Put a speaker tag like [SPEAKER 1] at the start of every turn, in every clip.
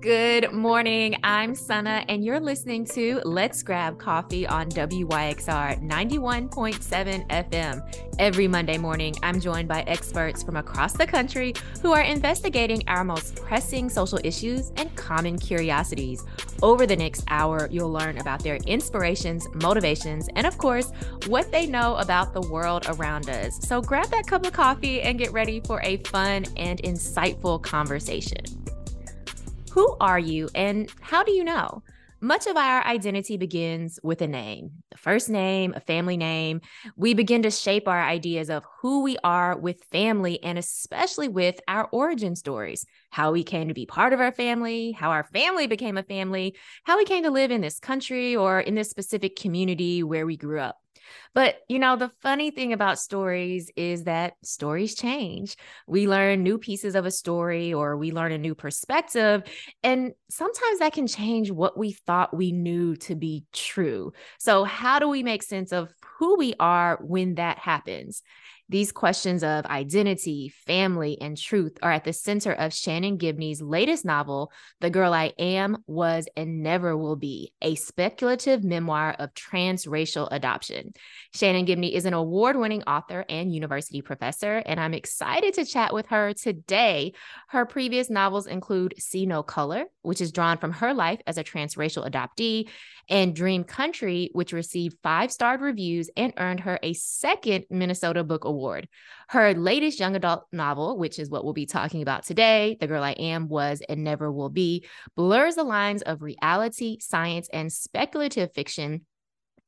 [SPEAKER 1] Good morning. I'm Sana, and you're listening to Let's Grab Coffee on WYXR 91.7 FM. Every Monday morning, I'm joined by experts from across the country who are investigating our most pressing social issues and common curiosities. Over the next hour, you'll learn about their inspirations, motivations, and of course, what they know about the world around us. So grab that cup of coffee and get ready for a fun and insightful conversation. Who are you and how do you know? Much of our identity begins with a name, the first name, a family name. We begin to shape our ideas of who we are with family and especially with our origin stories, how we came to be part of our family, how our family became a family, how we came to live in this country or in this specific community where we grew up. But, you know, the funny thing about stories is that stories change. We learn new pieces of a story or we learn a new perspective. And sometimes that can change what we thought we knew to be true. So, how do we make sense of who we are when that happens? These questions of identity, family, and truth are at the center of Shannon Gibney's latest novel, The Girl I Am, Was, and Never Will Be, a speculative memoir of transracial adoption. Shannon Gibney is an award winning author and university professor, and I'm excited to chat with her today. Her previous novels include See No Color, which is drawn from her life as a transracial adoptee, and Dream Country, which received five starred reviews and earned her a second Minnesota Book Award. Her latest young adult novel, which is what we'll be talking about today, The Girl I Am, Was, and Never Will Be, blurs the lines of reality, science, and speculative fiction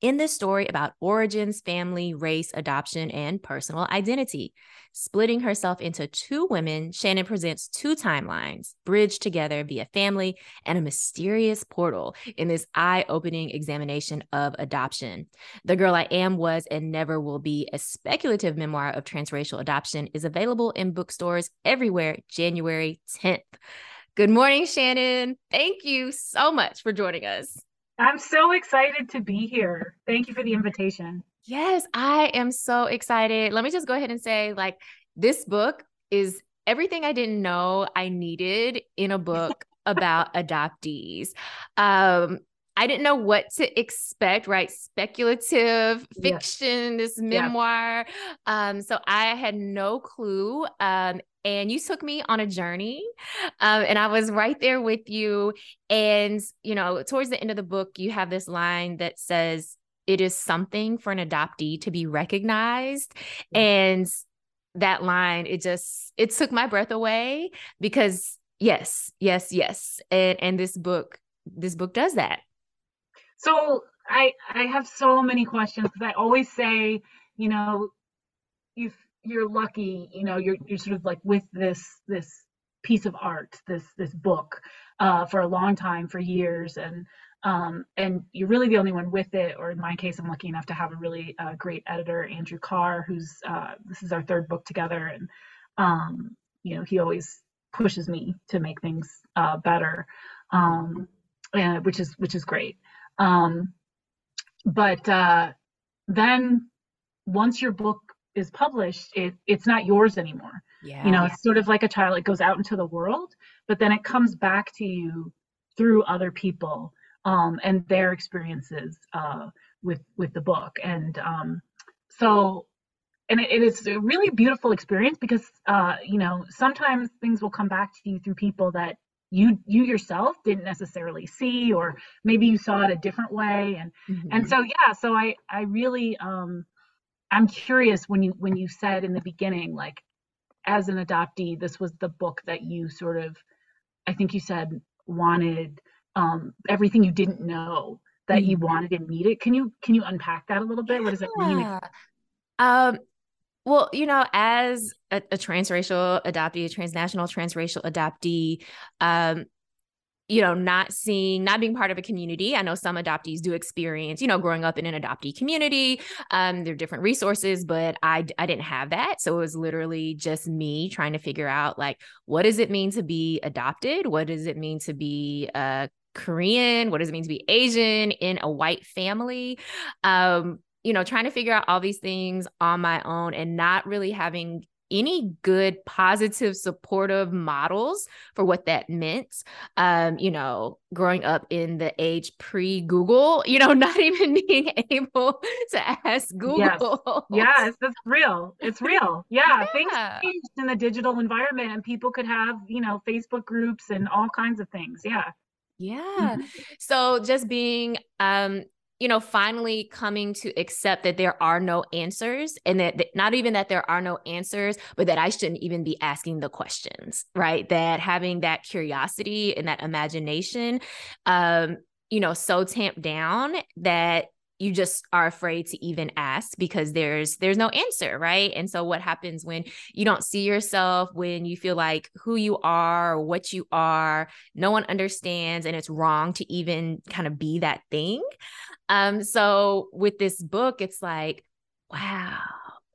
[SPEAKER 1] in this story about origins, family, race, adoption, and personal identity. Splitting herself into two women, Shannon presents two timelines bridged together via family and a mysterious portal in this eye opening examination of adoption. The Girl I Am Was and Never Will Be, a speculative memoir of transracial adoption, is available in bookstores everywhere January 10th. Good morning, Shannon. Thank you so much for joining us.
[SPEAKER 2] I'm so excited to be here. Thank you for the invitation.
[SPEAKER 1] Yes, I am so excited. Let me just go ahead and say, like, this book is everything I didn't know I needed in a book about adoptees. Um, I didn't know what to expect, right? Speculative fiction, this memoir. Um, so I had no clue. Um, and you took me on a journey um, and i was right there with you and you know towards the end of the book you have this line that says it is something for an adoptee to be recognized and that line it just it took my breath away because yes yes yes and and this book this book does that
[SPEAKER 2] so i i have so many questions because i always say you know you you're lucky, you know, you're you're sort of like with this this piece of art, this this book, uh, for a long time, for years, and um, and you're really the only one with it. Or in my case, I'm lucky enough to have a really uh, great editor, Andrew Karre, who's uh, this is our third book together, and um, you know, he always pushes me to make things uh, better, um, and, which is which is great. Um, but uh, then once your book is published, it it's not yours anymore. Yeah. You know, it's sort of like a child. It goes out into the world, but then it comes back to you through other people um, and their experiences uh, with with the book. And um, so, and it, it is a really beautiful experience because uh, you know sometimes things will come back to you through people that you you yourself didn't necessarily see or maybe you saw it a different way and mm-hmm. and so yeah so i i really um I'm curious when you when you said in the beginning, like as an adoptee, this was the book that you sort of, I think you said wanted um, everything you didn't know that mm-hmm. you wanted and needed. Can you can you unpack that a little bit? What does it mean?
[SPEAKER 1] Um, well, you know, as a, a transracial adoptee, a transnational transracial adoptee, um, you know, not seeing, not being part of a community. I know some adoptees do experience, you know, growing up in an adoptee community. Um, there are different resources, but I I didn't have that. So it was literally just me trying to figure out like what does it mean to be adopted? What does it mean to be uh Korean? What does it mean to be Asian in a white family? Um, you know, trying to figure out all these things on my own and not really having any good, positive, supportive models for what that meant. Um, you know, growing up in the age pre Google, you know, not even being able to ask Google.
[SPEAKER 2] Yes, yes that's real. It's real. Yeah, yeah. things changed in the digital environment and people could have, you know, Facebook groups and all kinds of things. Yeah.
[SPEAKER 1] Yeah. Mm-hmm. So just being um you know, finally coming to accept that there are no answers and that, that, not even that there are no answers, but that I shouldn't even be asking the questions, right? That having that curiosity and that imagination, um, you know, so tamped down that you just are afraid to even ask because there's there's no answer right? And so what happens when you don't see yourself when you feel like who you are or what you are no one understands and it's wrong to even kind of be that thing? Um so with this book it's like wow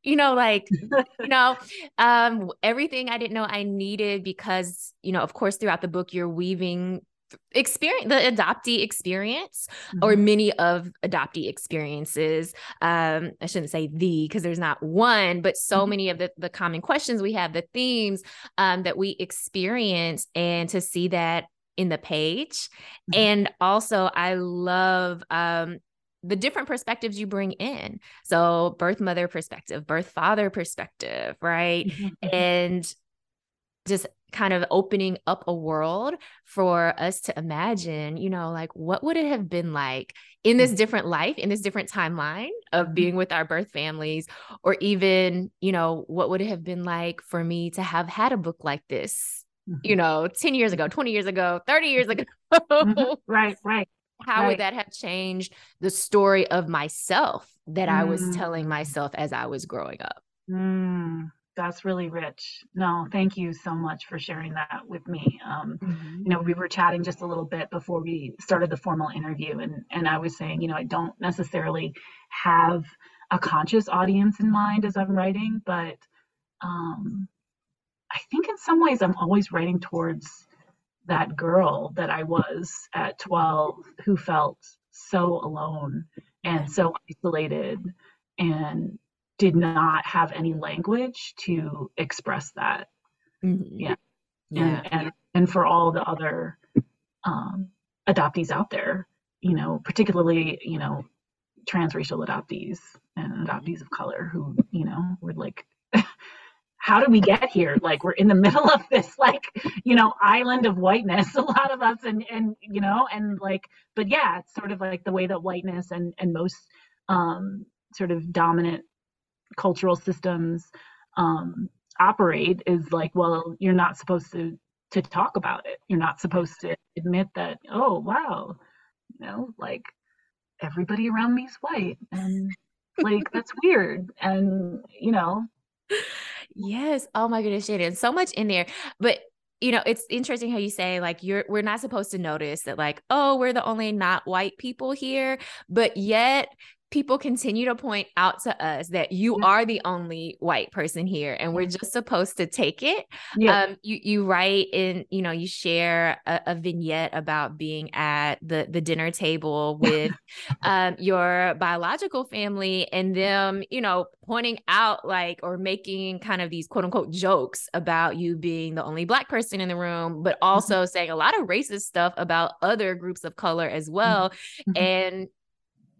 [SPEAKER 1] you know like you know um everything i didn't know i needed because you know of course throughout the book you're weaving experience the adoptee experience mm-hmm. or many of adoptee experiences um i shouldn't say the because there's not one but so mm-hmm. many of the the common questions we have the themes um that we experience and to see that in the page mm-hmm. and also i love um the different perspectives you bring in. So, birth mother perspective, birth father perspective, right? Mm-hmm. mm-hmm. And just kind of opening up a world for us to imagine, you know, like what would it have been like in this mm-hmm. different life, in this different timeline of mm-hmm. being with our birth families, or even, you know, what would it have been like for me to have had a book like this, mm-hmm. you know, 10 years ago, 20 years ago, 30 years ago.
[SPEAKER 2] mm-hmm. Right, right.
[SPEAKER 1] How
[SPEAKER 2] right.
[SPEAKER 1] would that have changed the story of myself that mm. I was telling mm. myself as I was growing up?
[SPEAKER 2] Mm that's really rich. No, thank you so much for sharing that with me. Um, mm-hmm. You know, we were chatting just a little bit before we started the formal interview, and and I was saying, you know, I don't necessarily have a conscious audience in mind as I'm writing, but um, I think in some ways I'm always writing towards that girl that I was at 12 who felt so alone and so isolated and did not have any language to express that. Mm-hmm. Yeah. Yeah. And, and, and for all the other um, adoptees out there, you know, particularly, you know, transracial adoptees and adoptees of color who, you know, were like, how did we get here? Like we're in the middle of this like, you know, island of whiteness, a lot of us and and you know, and like, but yeah, it's sort of like the way that whiteness and and most um sort of dominant cultural systems um, operate is like, well, you're not supposed to to talk about it. You're not supposed to admit that, oh wow, you know, like everybody around me is white and like that's weird. And you know.
[SPEAKER 1] Yes. Oh my goodness, Shannon. So much in there. But you know, it's interesting how you say like you're we're not supposed to notice that like, oh, we're the only not white people here, but yet people continue to point out to us that you are the only white person here and we're just supposed to take it yeah. um you you write in you know you share a, a vignette about being at the the dinner table with um your biological family and them you know pointing out like or making kind of these quote unquote jokes about you being the only black person in the room but mm-hmm. also mm-hmm. saying a lot of racist stuff about other groups of color as well mm-hmm. and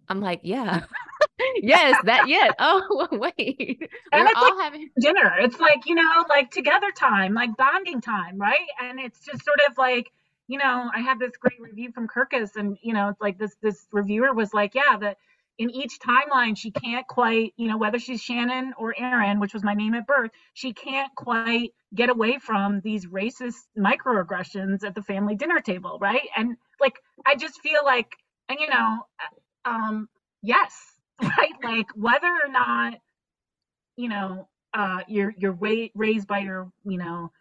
[SPEAKER 1] I'm like, yeah, yes, that, yeah. Oh, wait,
[SPEAKER 2] and we're all like having dinner. It's like, you know, like together time, like bonding time, right? And it's just sort of like, you know, I had this great review from Kirkus, and you know, it's like this this reviewer was like, yeah, that in each timeline she can't quite, you know, whether she's Shannon or Erin, which was my name at birth, she can't quite get away from these racist microaggressions at the family dinner table, right? And like, I just feel like, and you know, um, yes, right? Like whether or not, you know, uh, you're you're raised by your, you know,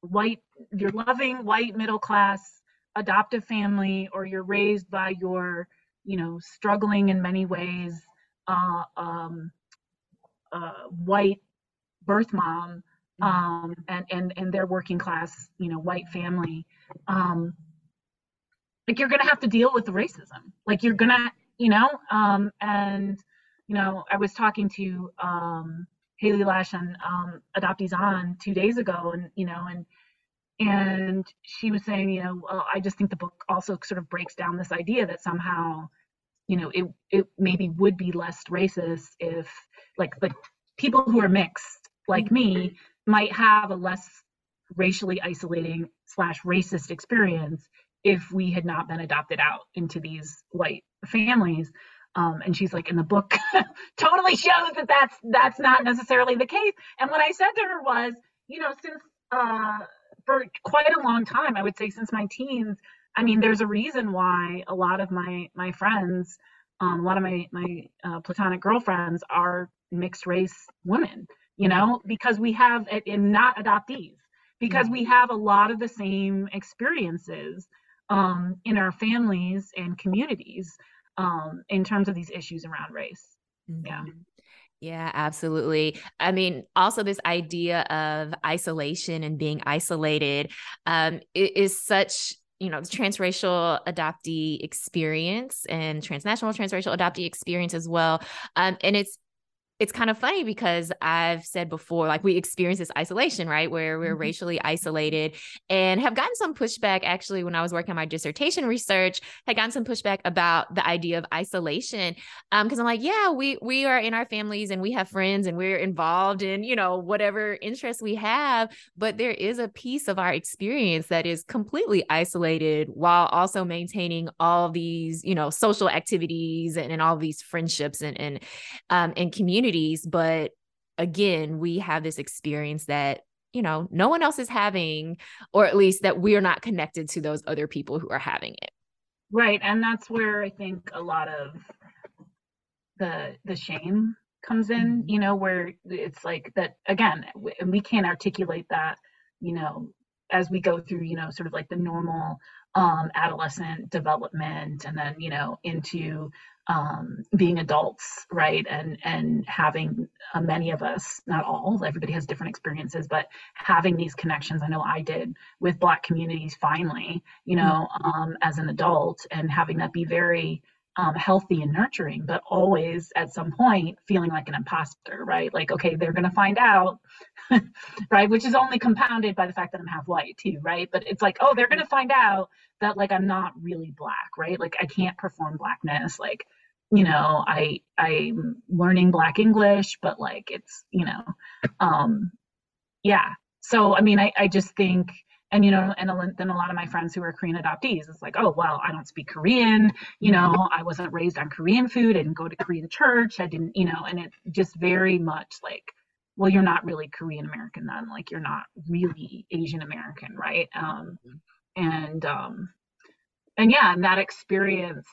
[SPEAKER 2] white, your loving white middle class adoptive family, or you're raised by your, you know, struggling in many ways, uh, um, uh, white birth mom, mm-hmm. um, and and and their working class, you know, white family. Um, like you're gonna have to deal with the racism. Like you're gonna you know um, and you know i was talking to um, Haley Lash on um, Adoptees On two days ago, and you know, and and she was saying, you know, well, I just think the book also sort of breaks down this idea that somehow, you know, it it maybe would be less racist if like like people who are mixed like me might have a less racially isolating slash racist experience if we had not been adopted out into these white families um, and she's like in the book totally shows that that's that's not necessarily the case. And what i said to her was you know since uh, for quite a long time i would say since my teens i mean there's a reason why a lot of my my friends um, a lot of my my uh, platonic girlfriends are mixed race women you know because we have and not adoptees because we have a lot of the same experiences um, in our families and communities um, in terms of these issues around race. Mm-hmm. Yeah.
[SPEAKER 1] Yeah, absolutely. I mean, also this idea of isolation and being isolated um, is such you know the transracial adoptee experience and transnational transracial adoptee experience as well um, and it's it's kind of funny because I've said before, like we experience this isolation, right? Where we're mm-hmm. racially isolated and have gotten some pushback actually when I was working on my dissertation research, had gotten some pushback about the idea of isolation. Um, because I'm like, yeah, we we are in our families and we have friends and we're involved in, you know, whatever interests we have, but there is a piece of our experience that is completely isolated while also maintaining all these, you know, social activities and, and all these friendships and and um and community communities but again we have this experience that you know no one else is having or at least that we're not connected to those other people who are having it
[SPEAKER 2] right and that's where i think a lot of the the shame comes in mm-hmm. you know where it's like that again and we can't articulate that you know as we go through you know sort of like the normal um adolescent development and then you know into um, being adults, right? And and having uh, many of us, not all, everybody has different experiences, but having these connections. I know I did with Black communities finally, you know, mm-hmm. um, as an adult, and having that be very um, healthy and nurturing, but always at some point feeling like an imposter, right? Like, okay, they're going to find out, right? Which is only compounded by the fact that I'm half white too, right? But it's like, oh, they're going to find out that like I'm not really black, right? Like I can't perform blackness. Like, you know, I I'm learning black English, but like it's, you know, um, yeah. So I mean, I I just think and you know and then a lot of my friends who are korean adoptees it's like oh well i don't speak korean you know i wasn't raised on korean food i didn't go to korean church i didn't you know and it's just very much like well you're not really korean american then like you're not really asian american right? Um and um and yeah and that experience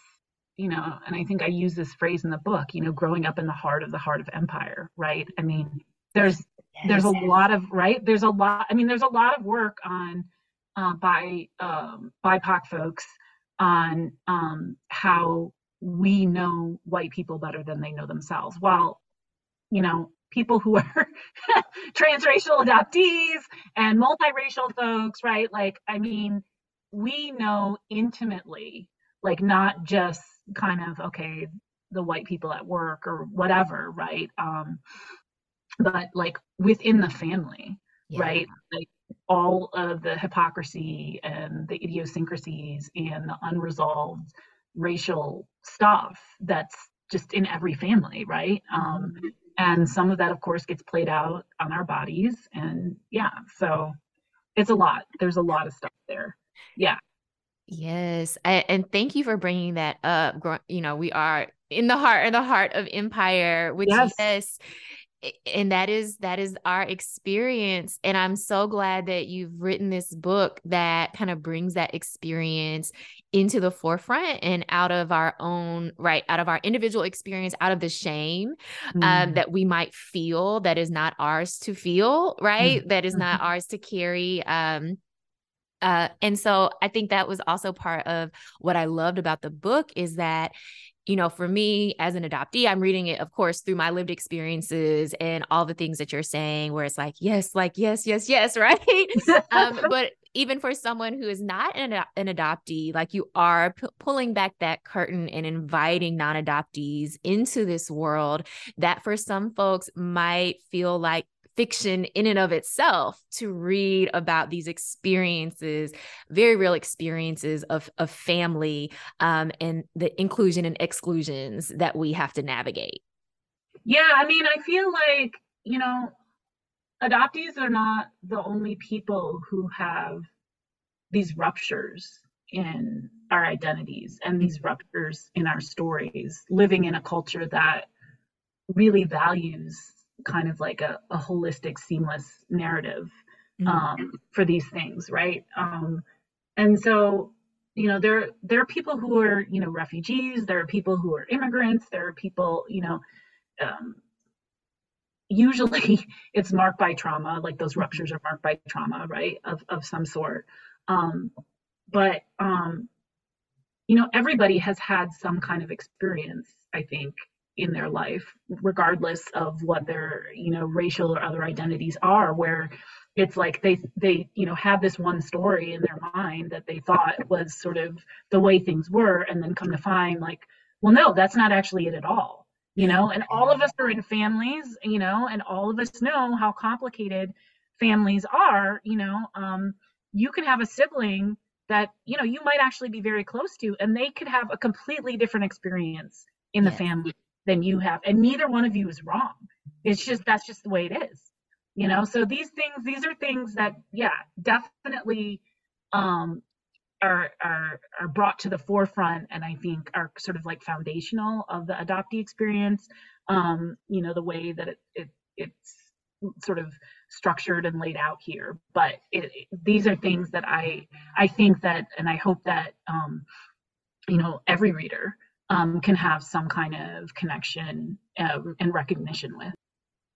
[SPEAKER 2] you know and i think i use this phrase in the book you know growing up in the heart of the heart of empire right? I mean there's there's a lot of right? There's a lot i mean there's a lot of work on uh, by um, bipoc folks on um, how we know white people better than they know themselves. While you know people who are transracial adoptees and multiracial folks right? Like i mean we know intimately like not just kind of okay the white people at work or whatever right? Um but like within the family, yeah. right? Like all of the hypocrisy and the idiosyncrasies and the unresolved racial stuff that's just in every family, right? Um, mm-hmm. and some of that, of course, gets played out on our bodies. And yeah, so it's a lot. There's a lot of stuff there. Yeah.
[SPEAKER 1] Yes. And thank you for bringing that up. You know, we are in the heart in the heart of empire, which yes, yes and that is that is our experience and i'm so glad that you've written this book that kind of brings that experience into the forefront and out of our own right out of our individual experience out of the shame mm. um, that we might feel that is not ours to feel right mm. that is not mm-hmm. ours to carry um, uh, and so I think that was also part of what I loved about the book is that you know, for me as an adoptee, I'm reading it, of course, through my lived experiences and all the things that you're saying, where it's like, yes, like, yes, yes, yes, right. um, but even for someone who is not an, an adoptee, like you are p- pulling back that curtain and inviting non adoptees into this world that for some folks might feel like fiction in and of itself to read about these experiences, very real experiences of, of family um, and the inclusion and exclusions that we have to navigate.
[SPEAKER 2] Yeah, I mean, I feel like, you know, adoptees are not the only people who have these ruptures in our identities and these ruptures in our stories, living in a culture that really values kind of like a, a holistic, seamless narrative mm-hmm. um, for these things, right? Um, and so, you know, there there are people who are, you know, refugees. There are people who are immigrants. There are people, you know, um, usually it's marked by trauma. Like those ruptures are marked by trauma, right, of of some sort. Um, but um, you know, everybody has had some kind of experience, I think, in their life, regardless of what their, you know, racial or other identities are, where it's like they they you know had this one story in their mind that they thought was sort of the way things were and then come to find like well no that's not actually it at all you know? And all of us are in families you know and all of us know how complicated families are you know? Um you can have a sibling that you know you might actually be very close to and they could have a completely different experience in the family than you have and neither one of you is wrong. It's just that's just the way it is you know? So these things these are things that yeah definitely um are are are brought to the forefront and i think are sort of like foundational of the adoptee experience um you know the way that it, it it's sort of structured and laid out here. But it, these are things that i i think that and i hope that um you know every reader um, can have some kind of connection uh, and recognition with.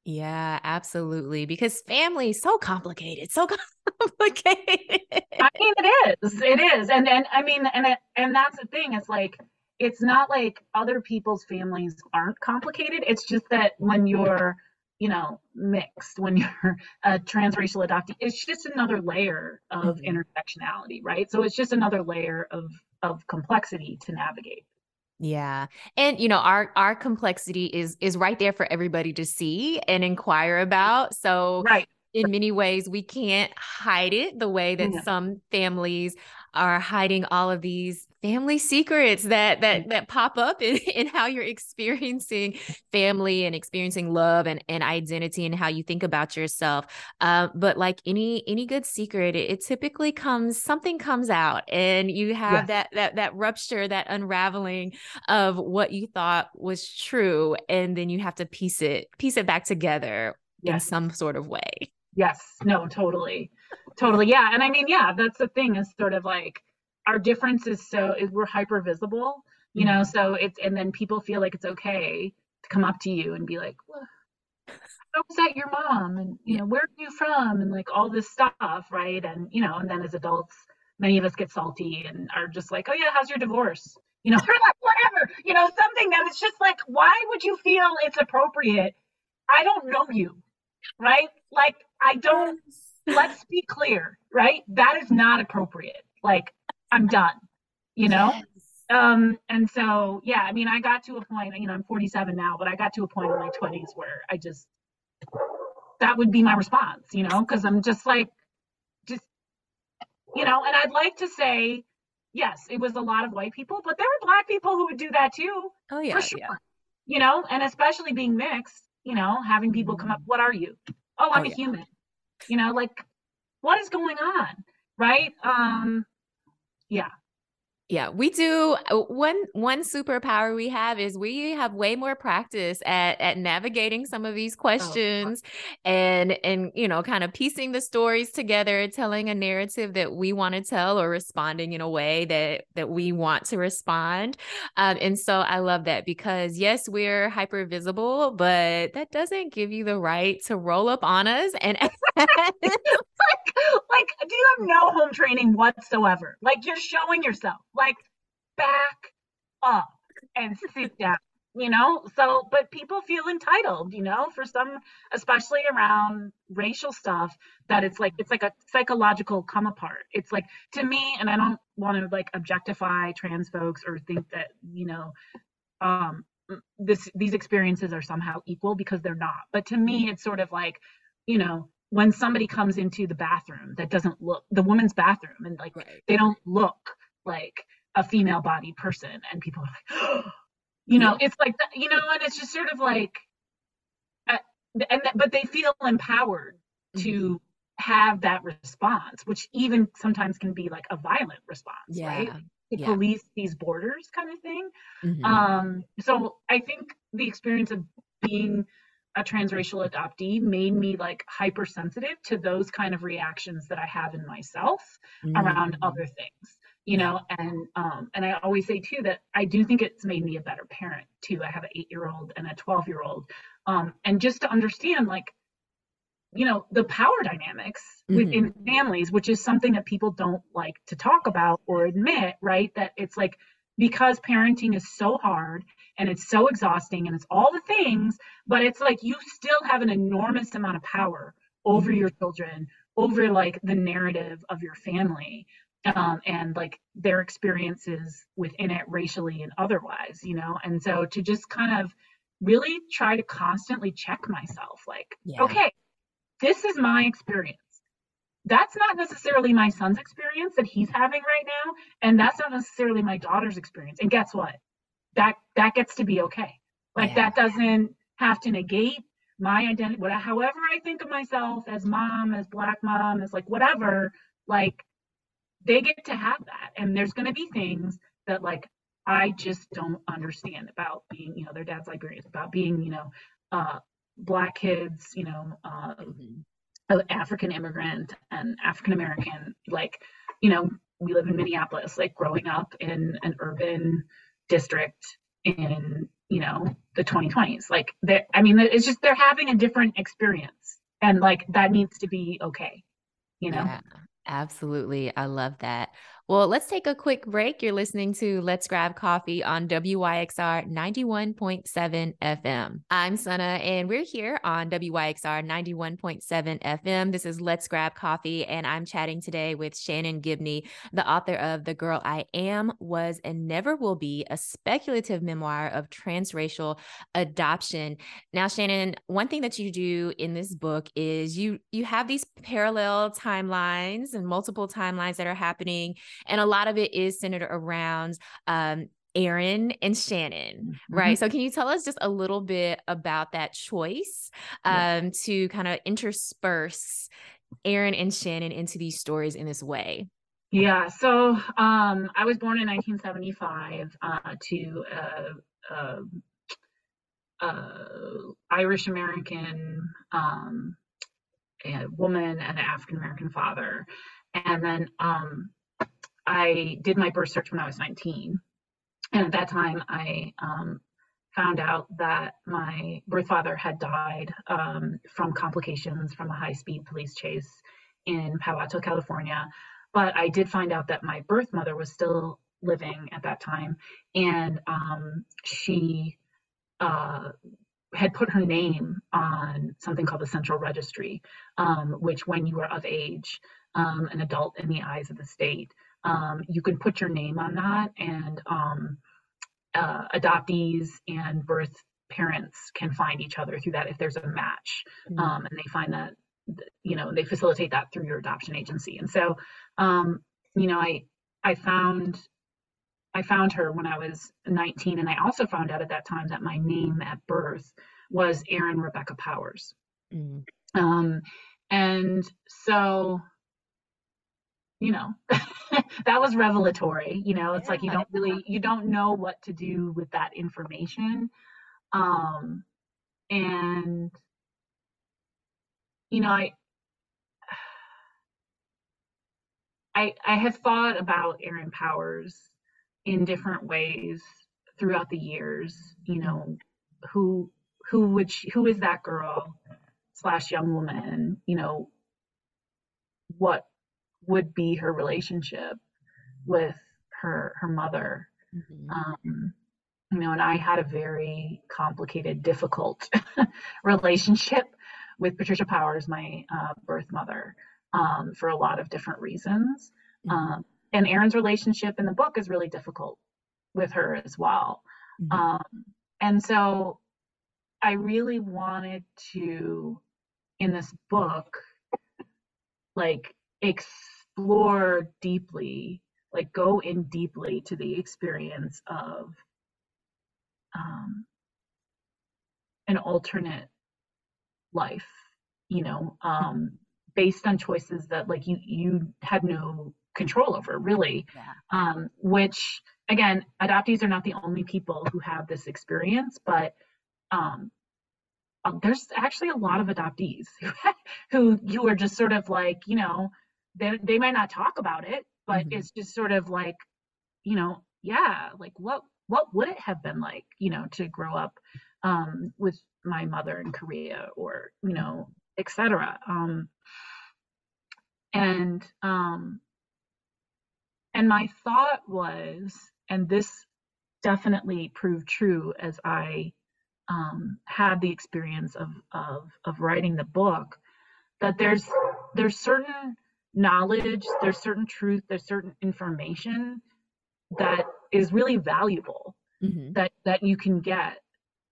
[SPEAKER 1] Yeah, absolutely. Because family is so complicated, so complicated.
[SPEAKER 2] I mean, it is. It is, and and I mean, and it, and that's the thing. It's like it's not like other people's families aren't complicated. It's just that when you're you know mixed when you're a transracial adoptee it's just another layer of mm-hmm. intersectionality right so it's just another layer of of complexity to navigate
[SPEAKER 1] yeah. And you know, our our complexity is is right there for everybody to see and inquire about. So
[SPEAKER 2] right.
[SPEAKER 1] in many ways we can't hide it the way that yeah. some families are hiding all of these family secrets that that that pop up in, in how you're experiencing family and experiencing love and, and identity and how you think about yourself. Uh, but like any any good secret it, it, typically comes something comes out and you have yes. that that that rupture that unraveling of what you thought was true and then you have to piece it piece it back together yes. in some sort of way.
[SPEAKER 2] Yes. No totally totally yeah and i mean yeah that's the thing is sort of like our difference is so is we're hyper visible you know mm-hmm. so it's and then people feel like it's okay to come up to you and be like well, how was that your mom? And you know where are you from? And like all this stuff right? And you know and then as adults many of us get salty and are just like oh yeah how's your divorce? You know or like whatever you know something that is just like why would you feel it's appropriate? I don't know you right? Like i don't let's be clear right that is not appropriate like I'm done, you know? Yes. Um, and so, yeah, I mean, I got to a point, you know, I'm 47 now, but I got to a point in my 20s where I just, that would be my response, you know, because I'm just like, just, you know, and I'd like to say, yes, it was a lot of white people, but there were black people who would do that too.
[SPEAKER 1] Oh, yeah. For sure. Yeah.
[SPEAKER 2] You know, and especially being mixed, you know, having people come up, what are you? Oh, I'm oh, a yeah. human. You know, like, what is going on? Right. Um, yeah
[SPEAKER 1] yeah, we do. Uh, one one superpower we have is we have way more practice at at navigating some of these oh, questions oh. and and you know kind of piecing the stories together, telling a narrative that we want to tell or responding in a way that that we want to respond. Um, and so I love that because yes, we're hyper visible, but that doesn't give you the right to roll up on us and
[SPEAKER 2] like, like do you have no home training whatsoever? Like you're showing yourself like back up and sit down. you know so but people feel entitled you know for some especially around racial stuff that it's like it's like a psychological come apart it's like to me and i don't want to like objectify trans folks or think that you know um this these experiences are somehow equal because they're not but to me it's sort of like you know when somebody comes into the bathroom that doesn't look the woman's bathroom and like right. they don't look like a female body person and people are like oh, you know it's like you know and it's just sort of like uh, and but they feel empowered to mm-hmm. have that response which even sometimes can be like a violent response yeah. right to yeah. police these borders kind of thing mm-hmm. um so i think the experience of being a transracial adoptee made me like hypersensitive to those kind of reactions that i have in myself mm-hmm. around other things you know and um and i always say too that i do think it's made me a better parent too i have an eight year old and a 12 year old um and just to understand like you know the power dynamics mm-hmm. within families which is something that people don't like to talk about or admit right that it's like because parenting is so hard and it's so exhausting and it's all the things but it's like you still have an enormous amount of power over mm-hmm. your children over like the narrative of your family um, and like their experiences within it racially and otherwise, you know? And so to just kind of really try to constantly check myself like, yeah. okay, this is my experience. That's not necessarily my son's experience that he's having right now. And that's not necessarily my daughter's experience. And guess what? That that gets to be okay. Like yeah. that doesn't have to negate my identity, whatever however I think of myself as mom, as black mom, as like whatever, like they get to have that. And there's going to be things that like I just don't understand about being, you know, their dad's Liberians, about being, you know, uh, black kids, you know, uh, mm-hmm. African immigrant and African American. Like, you know, we live in Minneapolis, like growing up in an urban district in, you know, the 2020s. Like, I mean, it's just they're having a different experience, and like that needs to be okay, you know.
[SPEAKER 1] Yeah. Absolutely. I love that. Well, let's take a quick break. You're listening to Let's Grab Coffee on WYXR 91.7 FM. I'm Sana, and we're here on WYXR 91.7 FM. This is Let's Grab Coffee, and I'm chatting today with Shannon Gibney, the author of The Girl I Am, Was, and Never Will Be, a speculative memoir of transracial adoption. Now, Shannon, one thing that you do in this book is you you have these parallel timelines and multiple timelines that are happening and a lot of it is centered around um, Erin and Shannon, mm-hmm. right? So, can you tell us just a little bit about that choice um, yeah. to kind of intersperse Erin and Shannon into these stories in this way?
[SPEAKER 2] Yeah, so um, I was born in 1975 uh, to a Irish American um, woman and an African American father, and then um, I did my birth search when I was 19. And at that time, I um, found out that my birth father had died um, from complications from a high speed police chase in Palo Alto, California. But I did find out that my birth mother was still living at that time. And um, she uh, had put her name on something called the Central Registry, um, which, when you are of age, um, an adult in the eyes of the state, um, you can put your name on that and um, uh, adoptees and birth parents can find each other through that if there's a match mm-hmm. um, and they find that you know they facilitate that through your adoption agency and so um, you know i i found i found her when i was 19 and i also found out at that time that my name at birth was erin rebecca powers mm-hmm. um, and so you know that was revelatory you know it's yeah. like you don't really you don't know what to do with that information um and you know i i i have thought about erin powers in different ways throughout the years you know who who would she, who is that girl slash young woman you know what would be her relationship with her her mother. Mm-hmm. Um, you know, and I had a very complicated, difficult relationship with Patricia Powers, my uh, birth mother, um, for a lot of different reasons. Mm-hmm. Um, and Erin's relationship in the book is really difficult with her as well. Mm-hmm. Um, and so I really wanted to, in this book, like explore deeply, like go in deeply to the experience of um, an alternate life, you know, um, based on choices that like you you had no control over, really. Yeah. Um, which again, adoptees are not the only people who have this experience, but um, um, there's actually a lot of adoptees who who are just sort of like, you know, they they might not talk about it, but mm-hmm. it's just sort of like, you know, yeah, like what what would it have been like, you know, to grow up um, with my mother in Korea or, you know, etc. Um, and um, and my thought was, and this definitely proved true as I um, had the experience of, of of writing the book, that there's there's certain knowledge, there's certain truth, there's certain information that is really valuable mm-hmm. that that you can get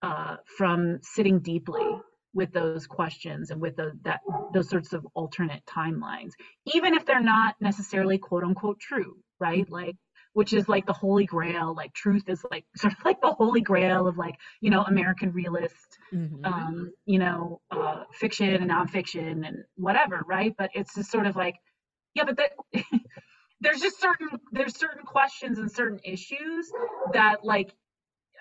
[SPEAKER 2] uh, from sitting deeply with those questions and with the, that those sorts of alternate timelines, even if they're not necessarily quote unquote true, right? Mm-hmm. Like which is like the holy grail like truth is like sort of like the holy grail of like you know american realist mm-hmm. um you know uh fiction and nonfiction and whatever right but it's just sort of like yeah but that there's just certain there's certain questions and certain issues that like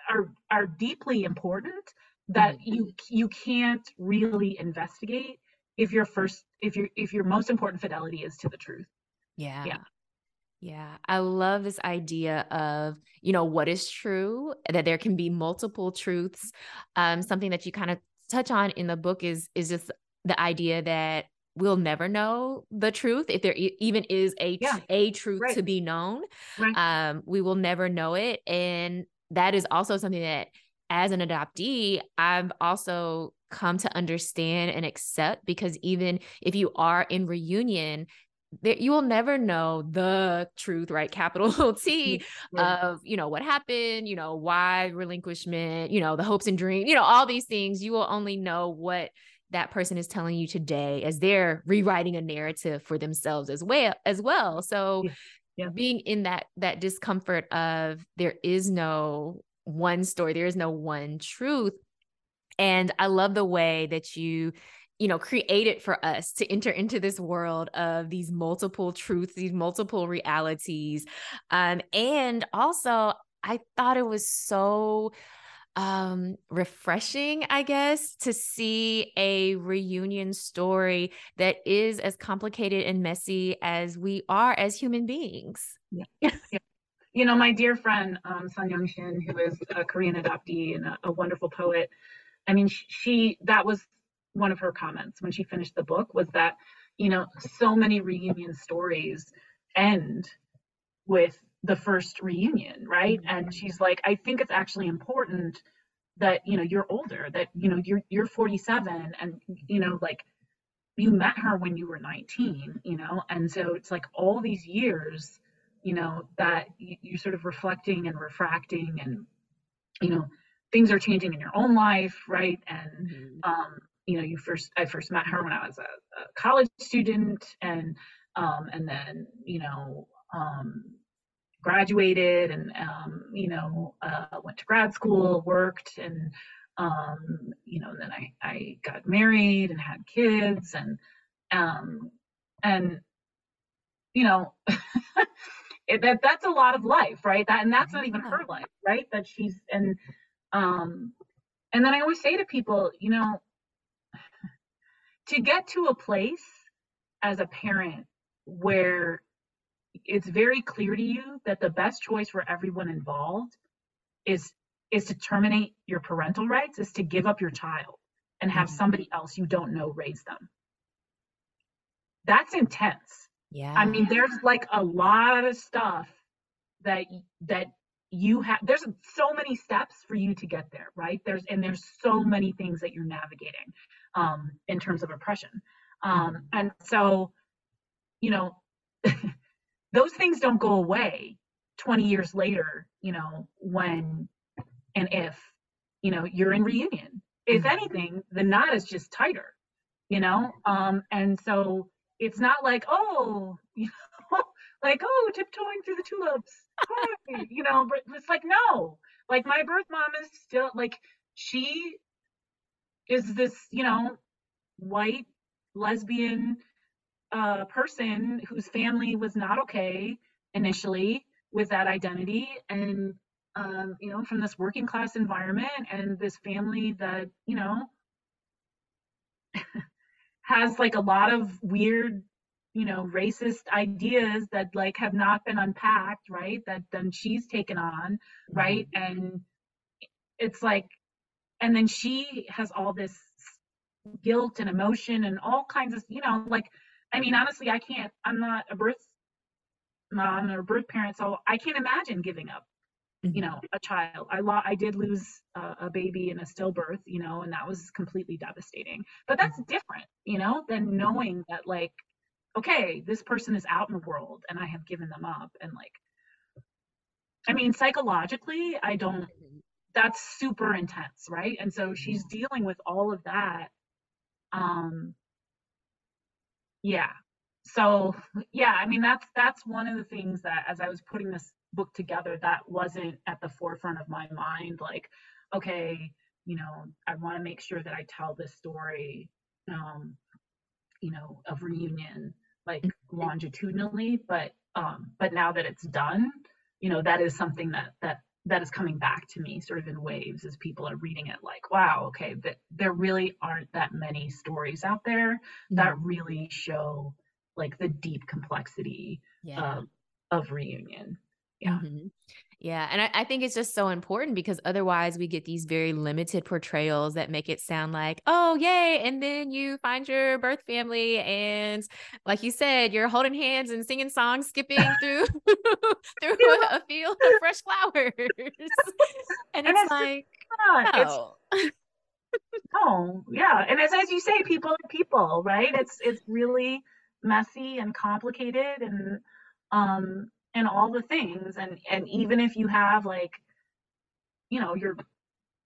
[SPEAKER 2] are are deeply important that mm-hmm. you you can't really investigate if your first if your if your most important fidelity is to the truth
[SPEAKER 1] yeah yeah yeah, I love this idea of, you know, what is true, that there can be multiple truths. Um, something that you kind of touch on in the book is is just the idea that we'll never know the truth if there even is a yeah. a truth right. to be known. Right. Um, we will never know it, and that is also something that as an adoptee, I've also come to understand and accept because even if you are in reunion, that you will never know the truth, right? Capital T of, you know, what happened, you know, why relinquishment, you know, the hopes and dreams, you know, all these things. You will only know what that person is telling you today as they're rewriting a narrative for themselves as well as well. So yeah. Being in that that discomfort of there is no one story, there is no one truth. And I love the way that you, you know, created for us to enter into this world of these multiple truths, these multiple realities. Um, and also, I thought it was so um refreshing i guess to see a reunion story that is as complicated and messy as we are as human beings.
[SPEAKER 2] Yeah, you know, my dear friend um, Sun Yung Shin, who is a Korean adoptee and a, a wonderful poet, I mean, she that was one of her comments when she finished the book was that, you know, so many reunion stories end with the first reunion, right? Mm-hmm. And she's like, I think it's actually important that you know you're older, that you know you're you're 47, and you know like you met her when you were 19, you know, and so it's like all these years you know that you're sort of reflecting and refracting and you know things are changing in your own life right and mm-hmm. um you know you first i first met her when i was a, a college student and um and then you know um graduated and um you know uh went to grad school worked and um you know then i i got married and had kids and um and you know it, that that's a lot of life, right? That and that's not even her life, right? That she's and um and then I always say to people, you know, to get to a place as a parent where it's very clear to you that the best choice for everyone involved is is to terminate your parental rights is to give up your child and have mm-hmm. somebody else you don't know raise them. That's intense.
[SPEAKER 1] Yeah.
[SPEAKER 2] I mean, there's like a lot of stuff that that you have there's so many steps for you to get there right? There's and there's so many things that you're navigating um in terms of oppression. Um and so you know those things don't go away 20 years later you know when and if you know you're in reunion. If
[SPEAKER 1] Mm-hmm.
[SPEAKER 2] anything the knot is just tighter you know? Um and so it's not like oh you know like oh tiptoeing through the tulips. Hi, you know but it's like no. Like my birth mom is still like she is this you know white lesbian uh person whose family was not okay initially with that identity and um you know from this working class environment and this family that you know has like a lot of weird you know racist ideas that like have not been unpacked right that then she's taken on right? And it's like and then she has all this guilt and emotion and all kinds of you know like i mean honestly i can't i'm not a birth mom or birth parent so i can't imagine giving up you know a child. I lo- i did lose uh, a baby in a stillbirth you know and that was completely devastating. But that's different you know than knowing that like okay this person is out in the world and i have given them up and like i mean psychologically i don't that's super intense right? And so she's dealing with all of that um yeah. So yeah i mean that's that's one of the things that as i was putting this book together that wasn't at the forefront of my mind like okay you know i want to make sure that i tell this story um you know of reunion like longitudinally but um but now that it's done you know that is something that that that is coming back to me sort of in waves as people are reading it like wow okay that there really aren't that many stories out there that really show like the deep complexity
[SPEAKER 1] yeah.
[SPEAKER 2] of, of reunion. Yeah.
[SPEAKER 1] Mhm. Yeah. And I, I think it's just so important because otherwise we get these very limited portrayals that make it sound like, oh, yay. And then you find your birth family. And like you said, you're holding hands and singing songs, skipping through through a, a field of fresh flowers. and
[SPEAKER 2] And
[SPEAKER 1] it's
[SPEAKER 2] it's
[SPEAKER 1] like,
[SPEAKER 2] not. It's
[SPEAKER 1] no.
[SPEAKER 2] no, yeah. And as as you say, people are people, right? It's it's really messy and complicated and um and all mm-hmm. the things. And and even if you have like, you know, your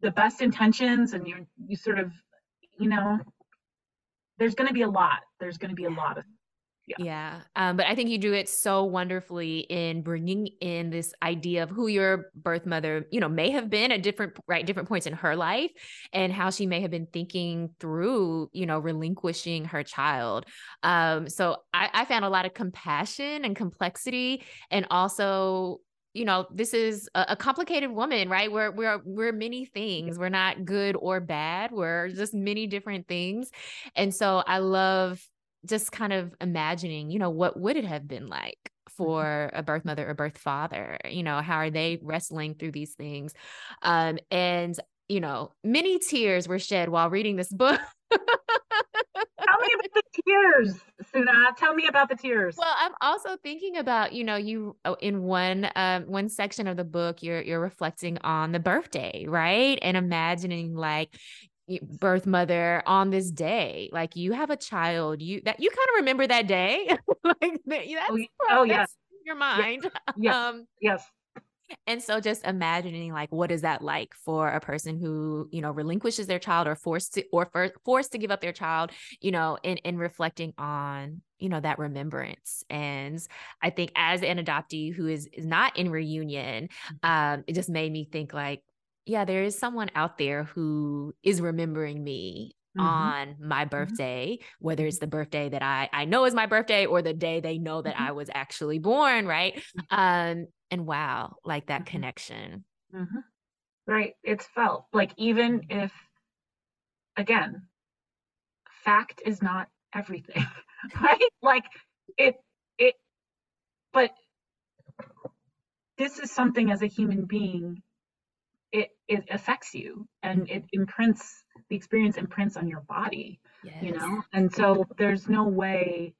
[SPEAKER 2] the best intentions and you you sort of, you know, there's gonna be a lot. There's gonna be a lot of Yeah.
[SPEAKER 1] Yeah. Um, but I think you do it so wonderfully in bringing in this idea of who your birth mother, you know, may have been at different, right, different points in her life and how she may have been thinking through, you know, relinquishing her child. Um, so I, I found a lot of compassion and complexity and also you know this is a, a complicated woman right we're we're we're many things we're not good or bad we're just many different things and so i love just kind of imagining, you know, what would it have been like for a birth mother or birth father? You know, how are they wrestling through these things? Um, and you know, many tears were shed while reading this book.
[SPEAKER 2] Tell me about the tears, Suna. Tell me about the tears.
[SPEAKER 1] Well, I'm also thinking about, you know, you oh, in one um one section of the book, you're you're reflecting on the birthday, right? And imagining like birth mother on this day, like you have a child, you that you kind of remember that day, like that- that's,
[SPEAKER 2] Oh, oh, yeah.
[SPEAKER 1] in your mind.
[SPEAKER 2] Yeah.
[SPEAKER 1] Um,
[SPEAKER 2] yes.
[SPEAKER 1] and so just imagining like what is that like for a person who, you know, relinquishes their child or forced to or for, forced to give up their child, you know, in and reflecting on, you know, that remembrance. And I think as an adoptee who is is not in reunion, um, it just made me think like, yeah, there is someone out there who is remembering me
[SPEAKER 2] Mhm.
[SPEAKER 1] on my birthday, whether it's the birthday that I I know is my birthday or the day they know that
[SPEAKER 2] Mhm.
[SPEAKER 1] I was actually born, right? Um, and wow, like that
[SPEAKER 2] Mhm.
[SPEAKER 1] connection.
[SPEAKER 2] Right. It's felt like even if, again, fact is not everything, right? Like it, it, but this is something as a human being, it, it affects you and it imprints, the experience imprints on your body, you know? And so there's no way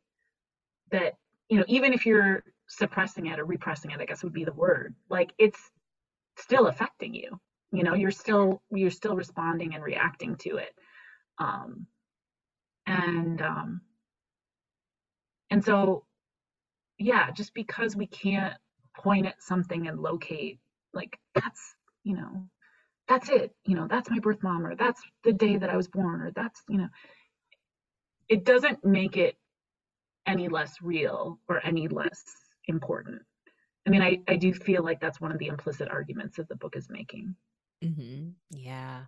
[SPEAKER 2] that, you know, even if you're suppressing it or repressing it, I guess would be the word, like it's, still affecting you. You know, you're still you're still responding and reacting to it. Um, and um, and so yeah, just because we can't point at something and locate like that's you know that's it you know that's my birth mom or that's the day that i was born or that's you know it doesn't make it any less real or any less important. I mean i i do feel like that's one of the implicit arguments that the book is making.
[SPEAKER 1] Mm-hmm. yeah.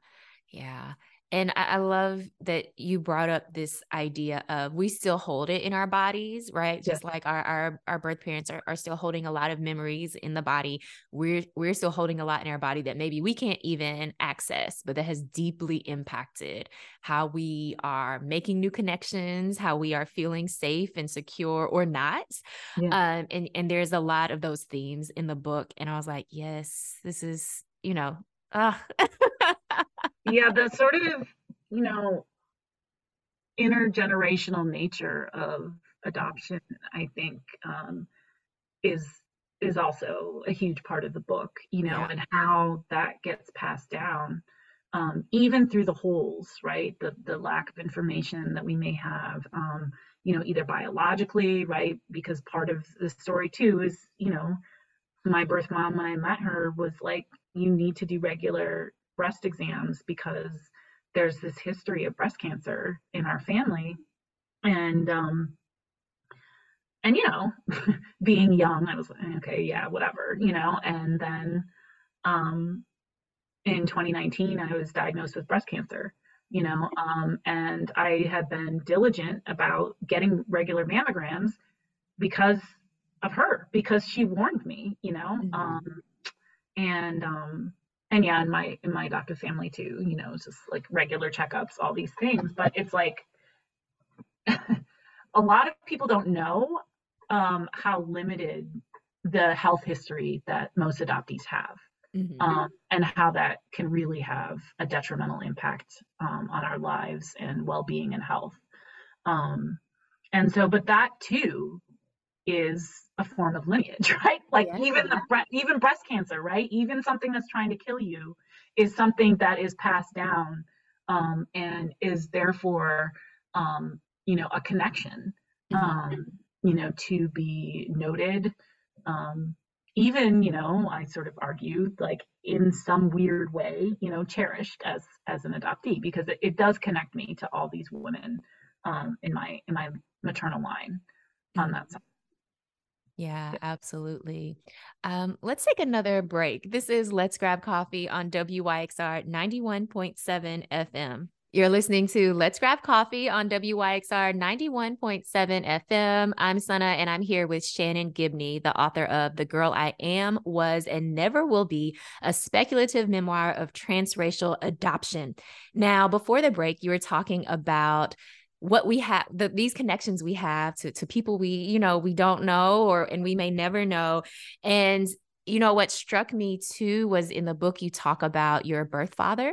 [SPEAKER 1] Yeah and I, I, love that you brought up this idea of we still hold it in our bodies, right? Just like our, our our birth parents are, are still holding a lot of memories in the body. We're we're still holding a lot in our body that maybe we can't even access, but that has deeply impacted how we are making new connections, how we are feeling safe and secure or not. Yeah. Um, and and there's a lot of those themes in the book. And I was like, yes, this is, you know, uh,
[SPEAKER 2] yeah, the sort of, you know, intergenerational nature of adoption, I think, um, is is also a huge part of the book, you know, yeah. and how that gets passed down, um, even through the holes, right? The the lack of information that we may have, um, you know, either biologically, right? Because part of the story too is, you know, my birth mom when I met her was like, you need to do regular breast exams because there's this history of breast cancer in our family. And um and you know being young i was like okay yeah whatever you know? And then um in 2019 i was diagnosed with breast cancer you know? Um and i had been diligent about getting regular mammograms because of her because she warned me you know? Mm-hmm. um and um and yeah, in my in my adoptive family too, you know, just like regular checkups, all these things. But it's like a lot of people don't know um, how limited the health history that most adoptees have, mm-hmm. um, and how that can really have a detrimental impact um, on our lives and well-being and health. Um, and so, but that too is a form of lineage, right? Like yes. even the even breast cancer, right? Even something that's trying to kill you is something that is passed down um, and is therefore, um, you know, a connection, mm-hmm. um, you know, to be noted. Um, even, you know, I sort of argue like in some weird way, you know, cherished as as an adoptee because it, it does connect me to all these women um, in my in my maternal line on that side.
[SPEAKER 1] Yeah, absolutely. Um, let's take another break. This is Let's Grab Coffee on WYXR 91.7 FM. You're listening to Let's Grab Coffee on WYXR 91.7 FM. I'm Sana and I'm here with Shannon Gibney, the author of The Girl I Am, Was, and Never Will Be, a speculative memoir of transracial adoption. Now, before the break, you were talking about what we have the, these connections we have to to people we you know we don't know or and we may never know. And you know what struck me too was in the book you talk about your birth father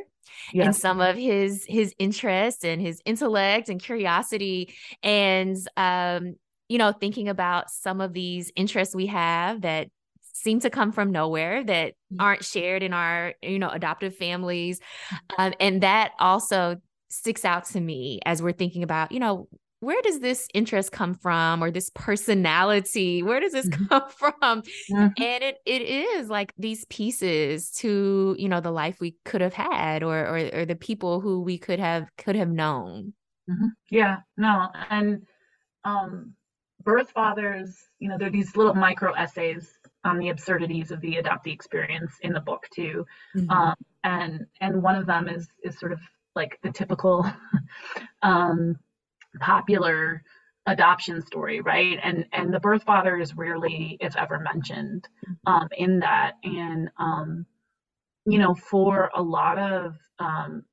[SPEAKER 1] yes. and some of his his interest and his intellect and curiosity and um you know thinking about some of these interests we have that seem to come from nowhere that aren't shared in our you know adoptive families. Um, and that also sticks out to me as we're thinking about, you know, where does this interest come from or this personality where does this mm-hmm. come from mm-hmm. and it it is like these pieces to you know the life we could have had or or, or the people who we could have could have known
[SPEAKER 2] mm-hmm. yeah no and um birth fathers you know there are these little micro essays on the absurdities of the adoptee experience in the book too mm-hmm. um and and one of them is is sort of like the typical um, popular adoption story, right? And and the birth father is rarely, if ever, mentioned um, in that. And um, you know, for a lot of um,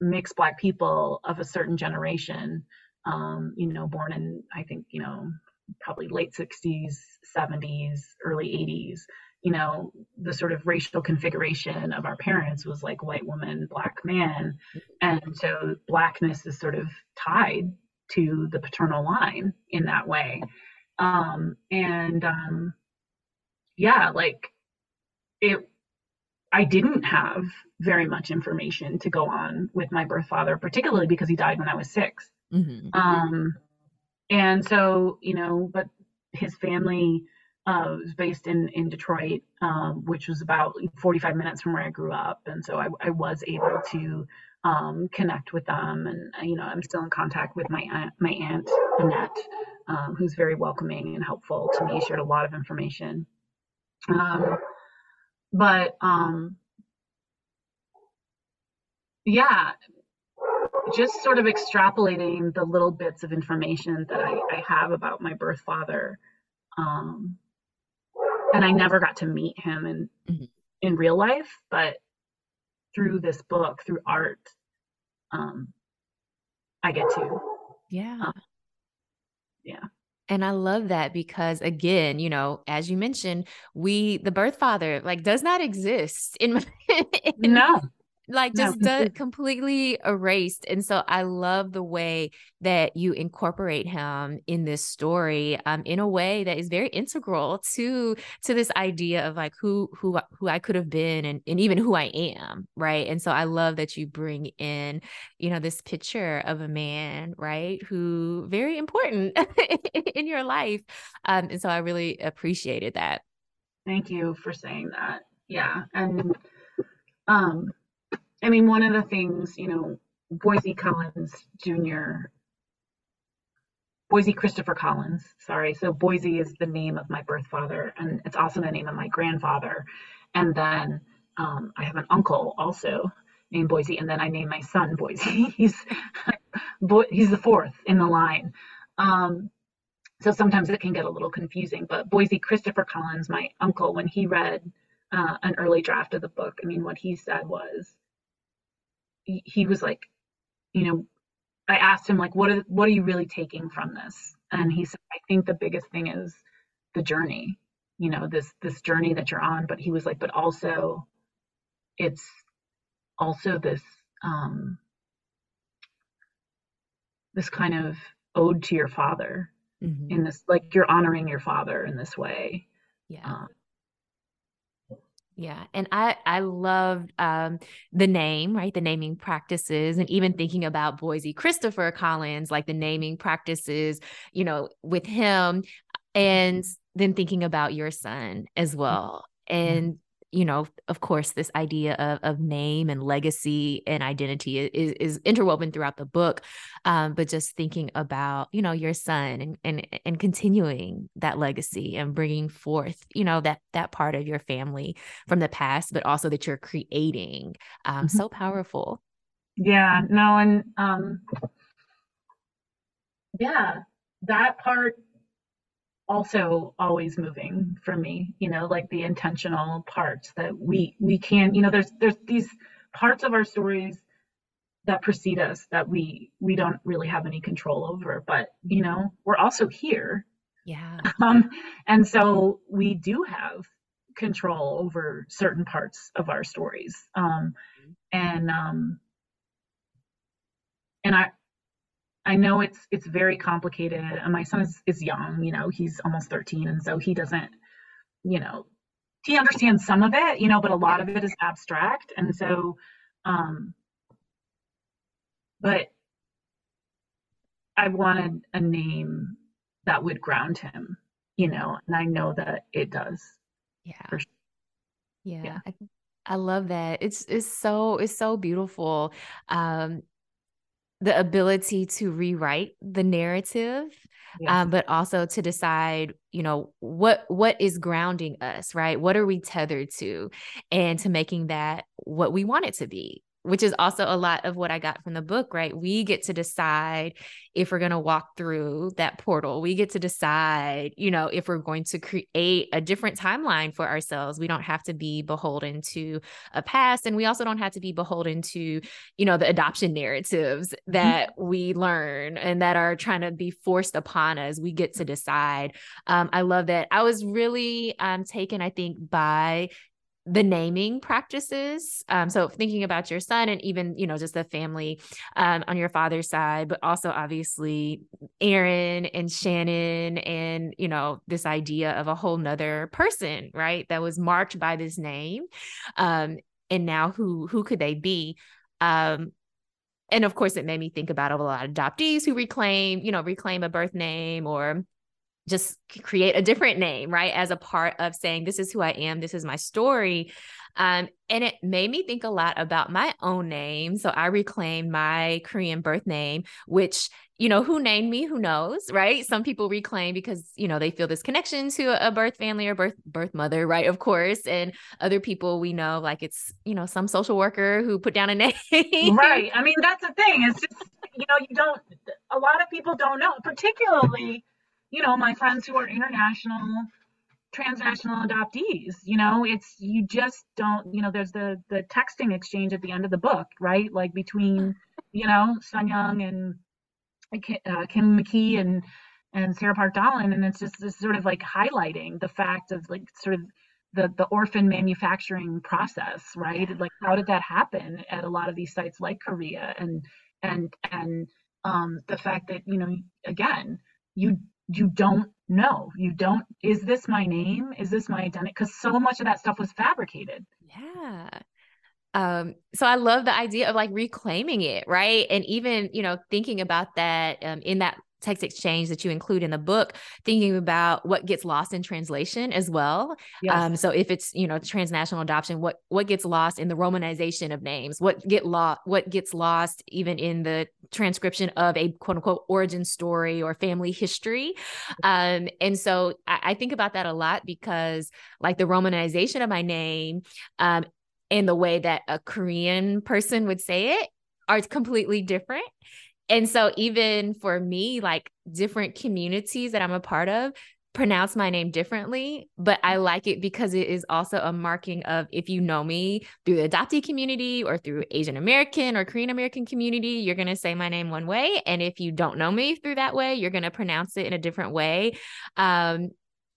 [SPEAKER 2] mixed black people of a certain generation, um, you know, born in I think you know probably late 60s, 70s, early 80s, you know, the sort of racial configuration of our parents was like white woman, black man. And so blackness is sort of tied to the paternal line in that way. Um, and um, yeah, like it, I didn't have very much information to go on with my birth father, particularly because he died when I was 6
[SPEAKER 1] Mhm.
[SPEAKER 2] Um, and so, you know, but his family uh, was based in in Detroit, um, which was about 45 minutes from where I grew up, and so I, I was able to um, connect with them, and uh, you know, I'm still in contact with my aunt, my aunt Annette, um, who's very welcoming and helpful to me. Shared a lot of information, um, but um, yeah, just sort of extrapolating the little bits of information that I, I have about my birth father. Um, and I never got to meet him in
[SPEAKER 1] Mhm.
[SPEAKER 2] in real life, but through this book, through art, um, I get to.
[SPEAKER 1] Yeah.
[SPEAKER 2] yeah.
[SPEAKER 1] And I love that because again, you know, as you mentioned, we the birth father like does not exist in, in
[SPEAKER 2] No,
[SPEAKER 1] like just
[SPEAKER 2] complete-
[SPEAKER 1] completely erased and so i love the way that you incorporate him in this story um, in a way that is very integral to to this idea of like who who who i could have been and, and even who i am right and so i love that you bring in you know this picture of a man right who very important in your life um, and so i really appreciated that
[SPEAKER 2] Thank you for saying that. Yeah. And um I mean one of the things, you know, Boise Collins Jr. Boise Christopher Collins, sorry. So Boise is the name of my birth father and it's also the name of my grandfather. And then um, I have an uncle also named Boise and then I named my son Boise. he's he's the fourth in the line. Um, so sometimes it can get a little confusing, but Boise Christopher Collins, my uncle, when he read uh, an early draft of the book, I mean, what he said was, he, was like, you know, I asked him like, what are what are you really taking from this? And he said, I think the biggest thing is the journey, you know, this this journey that you're on. But he was like, but also, it's also this um, this kind of ode to your father
[SPEAKER 1] Mhm.
[SPEAKER 2] in this like you're honoring your father in this way
[SPEAKER 1] yeah
[SPEAKER 2] um,
[SPEAKER 1] Yeah, and I I loved um the name, right? The naming practices and even thinking about Boise Christopher Collins, like the naming practices, you know, with him and then thinking about your son as well. And you know, of course, this idea of of name and legacy and identity is is interwoven throughout the book. Um, but just thinking about you know your son and and and continuing that legacy and bringing forth you know that that part of your family from the past, but also that you're creating. Um,
[SPEAKER 2] Mhm.
[SPEAKER 1] so powerful.
[SPEAKER 2] yeah no and um yeah that part also always moving for me you know like the intentional parts that we we can you know there's there's these parts of our stories that precede us that we we don't really have any control over but you know we're also here.
[SPEAKER 1] Yeah.
[SPEAKER 2] um, and so we do have control over certain parts of our stories. Um, and um, and i i know it's it's very complicated and my son is, is young you know he's almost 13 and so he doesn't you know he understands some of it you know but a lot of it is abstract and so um but i wanted a name that would ground him you know and i know that it does
[SPEAKER 1] Yeah.
[SPEAKER 2] Sure.
[SPEAKER 1] Yeah.
[SPEAKER 2] Yeah.
[SPEAKER 1] I, I love that. It's it's so it's so beautiful. Um the ability to rewrite the narrative
[SPEAKER 2] Yes.
[SPEAKER 1] um, but also to decide you know what what is grounding us right? What are we tethered to? And to making that what we want it to be which is also a lot of what i got from the book right? We get to decide if we're going to walk through that portal. We get to decide you know if we're going to create a different timeline for ourselves. We don't have to be beholden to a past and we also don't have to be beholden to you know the adoption narratives that we learn and that are trying to be forced upon us. We get to decide. Um, i love that. I was really um, taken i think by the naming practices. Um, so thinking about your son and even, you know, just the family um, on your father's side, but also obviously Erin and Shannon and, you know, this idea of a whole nother person, right? That was marked by this name. Um, and now who who could they be? Um, and of course it made me think about a lot of adoptees who reclaim, you know, reclaim a birth name or just create a different name, right? As a part of saying, this is who I am, this is my story. Um, and it made me think a lot about my own name. So I reclaimed my Korean birth name, which, you know, who named me, who knows, right? Some people reclaim because, you know, they feel this connection to a birth family or birth birth mother, right? Of course. And other people we know, like it's, you know, some social worker who put down a name.
[SPEAKER 2] Right. I mean, that's the thing. It's just, you know, you don't a lot of people don't know, particularly you know, my friends who are international, transnational adoptees. You know, it's you just don't. You know, there's the the texting exchange at the end of the book, right? Like between you know Sun Yung and uh, Kim McKee and and Sarah Park Dahlen, and it's just this sort of like highlighting the fact of like sort of the the orphan manufacturing process, right? Like how did that happen at a lot of these sites like Korea and and and um, the fact that you know again you you don't know. You don't, is this my name? Is this my identity? Because so much of that stuff was fabricated.
[SPEAKER 1] Yeah. Um, so I love the idea of like reclaiming it, right? And even, you know, thinking about that um, in that text exchange that you include in the book, thinking about what gets lost in translation as well. Yes. Um, so if it's you know transnational adoption, what what gets lost in the romanization of names? What get lost? What gets lost even in the transcription of a quote unquote origin story or family history? Um, and so I, I, think about that a lot because like the romanization of my name. Um, and the way that a Korean person would say it are completely different. And so, even for me, like different communities that I'm a part of pronounce my name differently, but I like it because it is also a marking of if you know me through the adoptee community or through Asian American or Korean American community, you're going to say my name one way. And if you don't know me through that way, you're going to pronounce it in a different way. Um,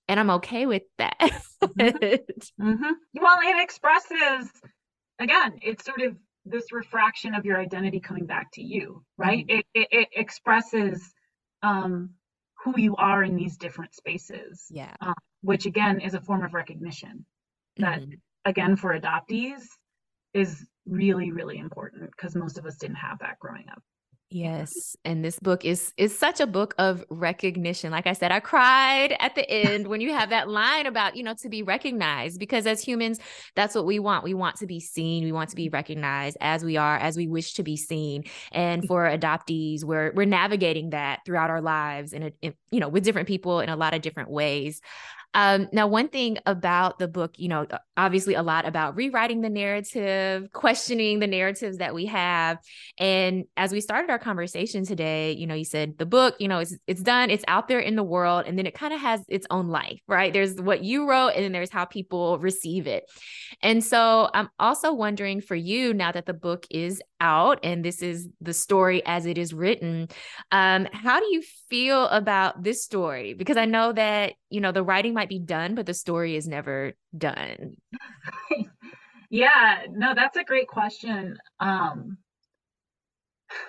[SPEAKER 1] and I'm okay with that.
[SPEAKER 2] mm-hmm. Mm-hmm. Well, it expresses, again, it's sort of this refraction of your identity coming back to you, right? Mm-hmm. It, it, it, expresses um, who you are in these different spaces.
[SPEAKER 1] Yeah.
[SPEAKER 2] Um, which again is a form of recognition that, mm-hmm. again, for adoptees is really, really important because most of us didn't have that growing up.
[SPEAKER 1] Yes, and this book is is such a book of recognition. Like I said, I cried at the end when you have that line about, you know, to be recognized because as humans, that's what we want. We want to be seen, we want to be mm-hmm. recognized as we are, as we wish to be seen. And mm-hmm. for adoptees, we're we're navigating that throughout our lives and you know, with different people in a lot of different ways. Um, now, one thing about the book, you know, obviously a lot about rewriting the narrative, questioning the narratives that we have. And as we started our conversation today, you know, you said the book, you know, it's it's done, it's out there in the world, and then it kind of has its own life, right? There's what you wrote, and then there's how people receive it. And so I'm also wondering for you now that the book is out and this is the story as it is written, um, how do you feel about this story? Because I know that, you know, the writing might be done, but the story is never done.
[SPEAKER 2] yeah, no, that's a great question. Um,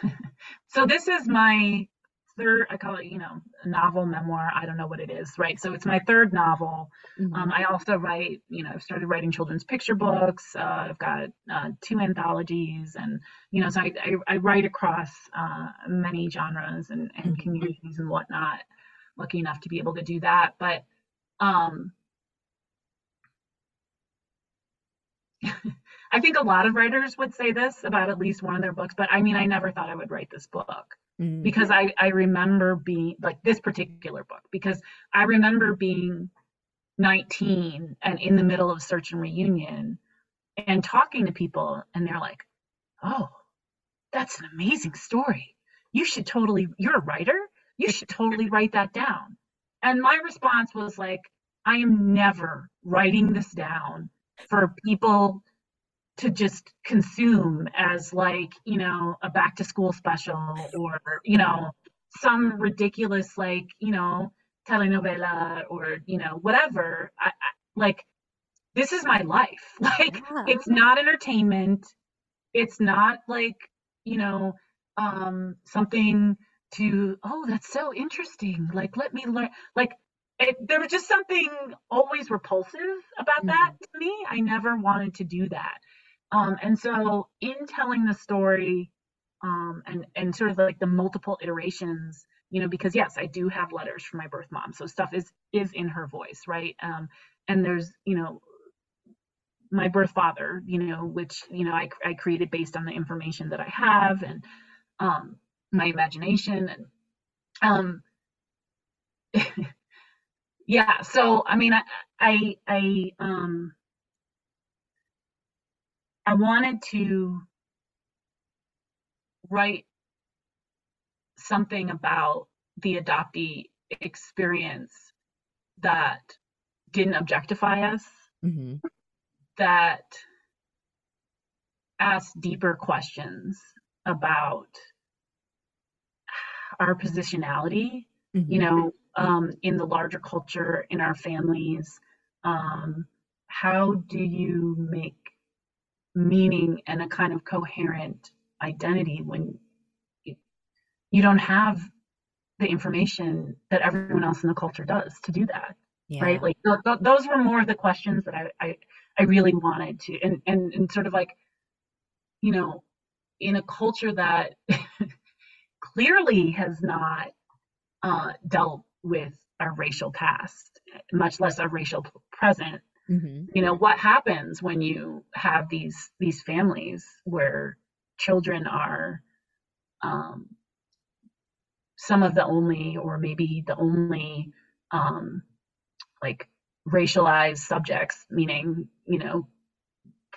[SPEAKER 2] so this is my third i call it you know a novel memoir. I don't know what it is right? So it's my third novel. Mm-hmm. um, i also write you know i've started writing children's picture books. Uh, i've got uh, two anthologies and you know so i, I, I write across uh, many genres and, and mm-hmm. communities and whatnot. Lucky enough to be able to do that but um I think a lot of writers would say this about at least one of their books, but I mean, I never thought I would write this book mm. because I, I remember being like this particular book because I remember being 19 and in the middle of search and reunion and talking to people and they're like, oh, that's an amazing story. You should totally, you're a writer. You should totally write that down. And my response was like, I am never writing this down for people to just consume as like you know a back to school special or you know some ridiculous like you know telenovela or you know whatever I, I, like this is my life. Like
[SPEAKER 1] Yeah.
[SPEAKER 2] it's not entertainment. It's not like, you know, um something to oh, that's so interesting. Like let me learn like it, there was just something always repulsive about that to me. I never wanted to do that. Um and so in telling the story um and and sort of like the multiple iterations you know because yes i do have letters from my birth mom so stuff is is in her voice right? Um and there's you know my birth father you know which you know i, I created based on the information that i have and um my imagination and um yeah so i mean i i i um i wanted to write something about the adoptee experience that didn't objectify us,
[SPEAKER 1] hmm
[SPEAKER 2] that asked deeper questions about our positionality,
[SPEAKER 1] hmm
[SPEAKER 2] you know, um, in the larger culture, in our families. Um, how do you make meaning and a kind of coherent identity when you, you don't have the information that everyone else in the culture does to do that?
[SPEAKER 1] Yeah.
[SPEAKER 2] right like th- th- those were more of the questions that I, I i really wanted to and and and sort of like you know in a culture that clearly has not uh dealt with our racial past much less our racial present
[SPEAKER 1] hmm
[SPEAKER 2] you know what happens when you have these these families where children are um some of the only or maybe the only um like racialized subjects, meaning, you know,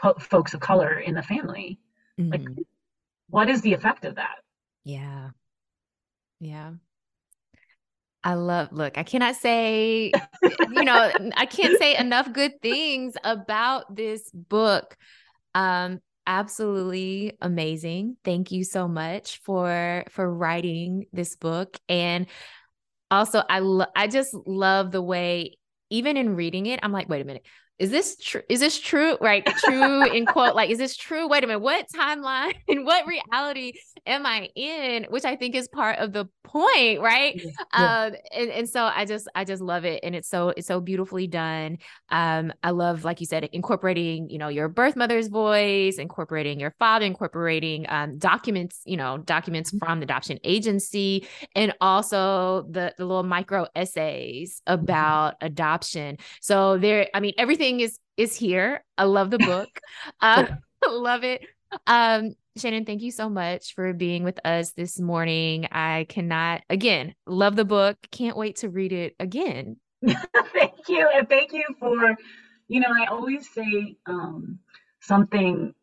[SPEAKER 2] po- folks of color in the family. Like,
[SPEAKER 1] hmm
[SPEAKER 2] what is the effect of that?
[SPEAKER 1] Yeah. Yeah. I love, look, I cannot say, you know, I can't say enough good things about this book. Um, absolutely amazing. Thank you so much for for writing this book. And also I lo- I just love the way even in reading it, I'm like, wait a minute. Is this true? Is this true? Right? True in quote, like, is this true? Wait a minute. What timeline and what reality am I in? Which I think is part of the point, right?
[SPEAKER 2] Yeah.
[SPEAKER 1] Um, and, and so I just I just love it. And it's so it's so beautifully done. Um, I love, like you said, incorporating, you know, your birth mother's voice, incorporating your father, incorporating um documents, you know, documents from the adoption agency, and also the the little micro essays about adoption. So there, I mean, everything is is here. I love the book. Uh, love it. Um, Shannon, thank you so much for being with us this morning. I cannot, again, love the book. Can't wait to read it again.
[SPEAKER 2] thank you. And thank you for, you know, I always say um, something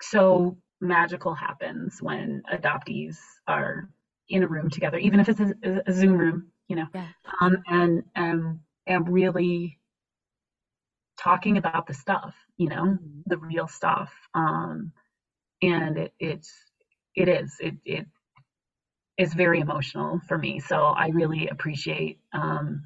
[SPEAKER 2] so magical happens when adoptees are in a room together, even if it's a, a Zoom room, you know,
[SPEAKER 1] Yeah.
[SPEAKER 2] um, and, and, and really talking about the stuff, you know,
[SPEAKER 1] Mhm.
[SPEAKER 2] the real stuff. Um, and it, it's, it is, it, it is very emotional for me. So I really appreciate, um,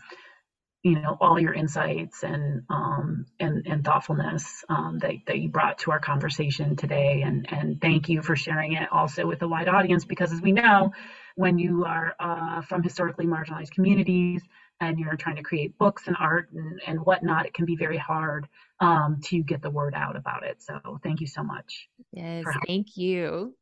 [SPEAKER 2] you know, all your insights and, um, and, and thoughtfulness, um, that, that you brought to our conversation today. And, and thank you for sharing it also with a wide audience, because as we know, when you are, uh, from historically marginalized communities, and you're trying to create books and art and, and whatnot, it can be very hard um, to get the word out about it. So thank you so much.
[SPEAKER 1] Yes, thank you.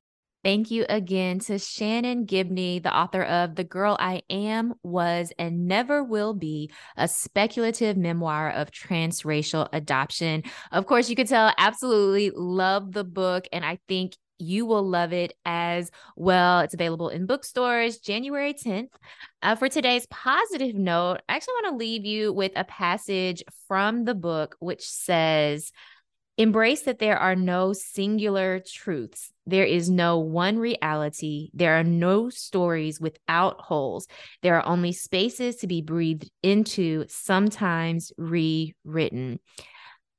[SPEAKER 1] Thank you again to Shannon Gibney, the author of The Girl I Am, Was, and Never Will Be, a speculative memoir of transracial adoption. Of course, you could tell, absolutely love the book, and I think you will love it as well. It's available in bookstores January 10th. Uh, for today's positive note, I actually want to leave you with a passage from the book which says, Embrace that there are no singular truths. There is no one reality. There are no stories without holes. There are only spaces to be breathed into, sometimes rewritten.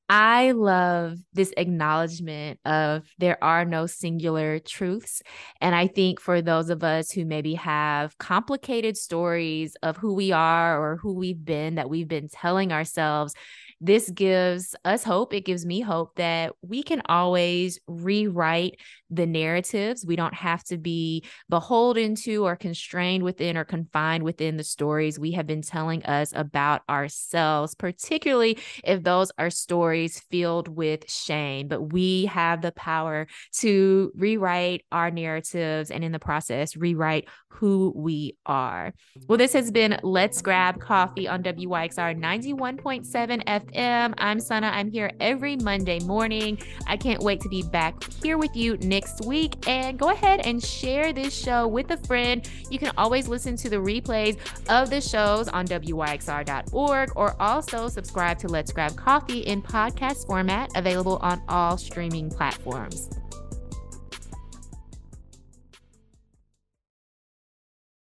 [SPEAKER 1] I love this acknowledgement of there are no singular truths. And I think for those of us who maybe have complicated stories of who we are or who we've been that we've been telling ourselves, this gives us hope. It gives me hope that we can always rewrite the narratives. We don't have to be beholden to or constrained within or confined within the stories we have been telling us about ourselves, particularly if those are stories filled with shame. But we have the power to rewrite our narratives and in the process, rewrite who we are. Well, this has been Let's Grab Coffee on WYXR 91.7 FM. I'm Sana. I'm here every Monday morning. I can't wait to be back here with you next week. And go ahead and share this show with a friend. You can always listen to the replays of the shows on WYXR.org or also subscribe to Let's Grab Coffee in podcast format, available on all streaming platforms.